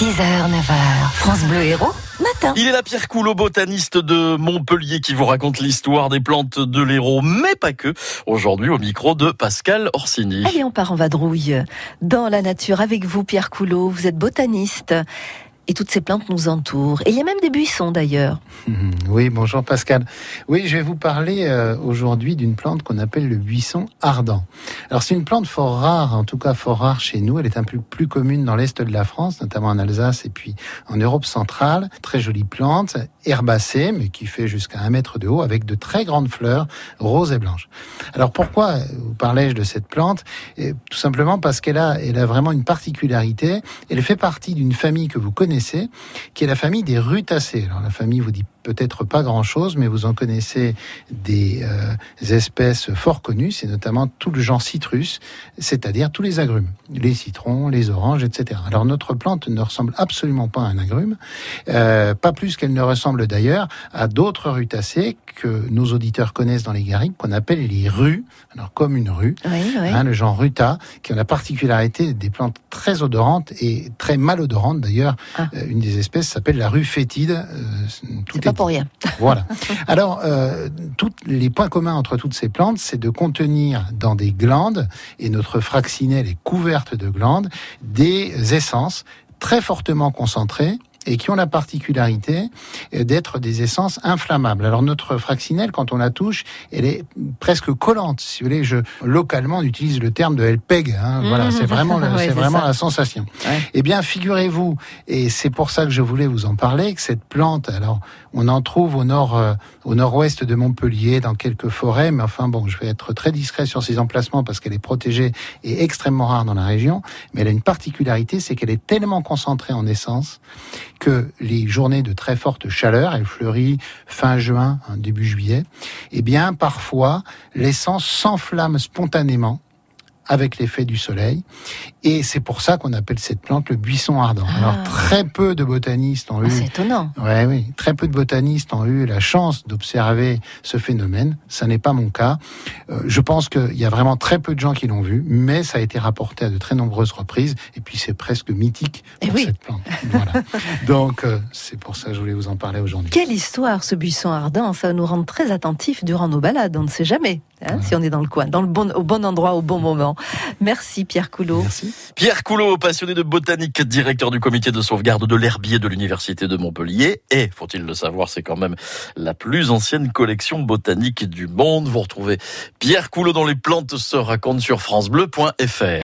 6h, 9h, France Bleu Héros, matin. Il est la Pierre Coulot, botaniste de Montpellier, qui vous raconte l'histoire des plantes de l'Hérault, mais pas que. Aujourd'hui, au micro de Pascal Orsini. Allez, on part en vadrouille dans la nature avec vous, Pierre Coulot. Vous êtes botaniste et toutes ces plantes nous entourent. Et il y a même des buissons d'ailleurs. Oui, bonjour Pascal. Oui, je vais vous parler euh, aujourd'hui d'une plante qu'on appelle le buisson ardent. Alors c'est une plante fort rare, en tout cas fort rare chez nous. Elle est un peu plus commune dans l'est de la France, notamment en Alsace et puis en Europe centrale. Très jolie plante, herbacée, mais qui fait jusqu'à un mètre de haut, avec de très grandes fleurs roses et blanches. Alors pourquoi vous parlez-je de cette plante? Tout simplement parce qu'elle a, elle a vraiment une particularité. Elle fait partie d'une famille que vous connaissez, qui est la famille des rutacées. Alors la famille vous dit peut-être pas grand-chose, mais vous en connaissez des euh, espèces fort connues, c'est notamment tout le genre citrus, c'est-à-dire tous les agrumes, les citrons, les oranges, etc. Alors notre plante ne ressemble absolument pas à un agrume, euh, pas plus qu'elle ne ressemble d'ailleurs à d'autres rutacées que nos auditeurs connaissent dans les garrigues, qu'on appelle les rues, alors comme une rue, Oui, oui. hein, le genre ruta, qui ont la particularité des plantes très odorantes et très malodorantes d'ailleurs. Ah. Euh, une des espèces s'appelle la rue fétide. tout pas pour rien. voilà. Alors, euh, les points communs entre toutes ces plantes, c'est de contenir dans des glandes, et notre fraccinelle est couverte de glandes, des essences très fortement concentrées et qui ont la particularité euh, d'être des essences inflammables. Alors notre fraccinelle, quand on la touche, elle est presque collante. Si vous voulez, je localement on utilise le terme de LPEG. Hein, Voilà, c'est vraiment, c'est c'est vraiment ça. la sensation. Ouais. Eh bien, figurez-vous, et c'est pour ça que je voulais vous en parler, que cette plante, alors, on en trouve au nord, euh, au nord-ouest de Montpellier, dans quelques forêts, mais enfin bon, je vais être très discret sur ses emplacements parce qu'elle est protégée et extrêmement rare dans la région. Mais elle a une particularité, c'est qu'elle est tellement concentrée en essence que les journées de très forte chaleur, elle fleurit fin juin, hein, début juillet, eh bien, parfois, l'essence s'enflamme spontanément avec l'effet du soleil. Et c'est pour ça qu'on appelle cette plante le buisson ardent. Ah. Alors, très peu de botanistes ont Ah, eu c'est étonnant. Ouais, oui. Très peu de botanistes ont eu la chance d'observer ce phénomène. Ça n'est pas mon cas. Euh, je pense qu'il y a vraiment très peu de gens qui l'ont vu, mais ça a été rapporté à de très nombreuses reprises. Et puis c'est presque mythique Eh pour oui. cette plante. Voilà. Donc euh, c'est pour ça que je voulais vous en parler aujourd'hui. Quelle histoire ce buisson ardent, ça va nous rendre très attentifs durant nos balades, on ne sait jamais hein, si on est dans le coin, au bon endroit, au bon moment. Merci Pierre Coulot. Merci. Pierre Coulot, passionné de botanique, directeur du comité de sauvegarde de l'herbier de l'Université de Montpellier. Et, faut-il le savoir, c'est quand même la plus ancienne collection botanique du monde. Vous retrouvez Pierre Coulot dans les plantes se racontent sur francebleu.fr.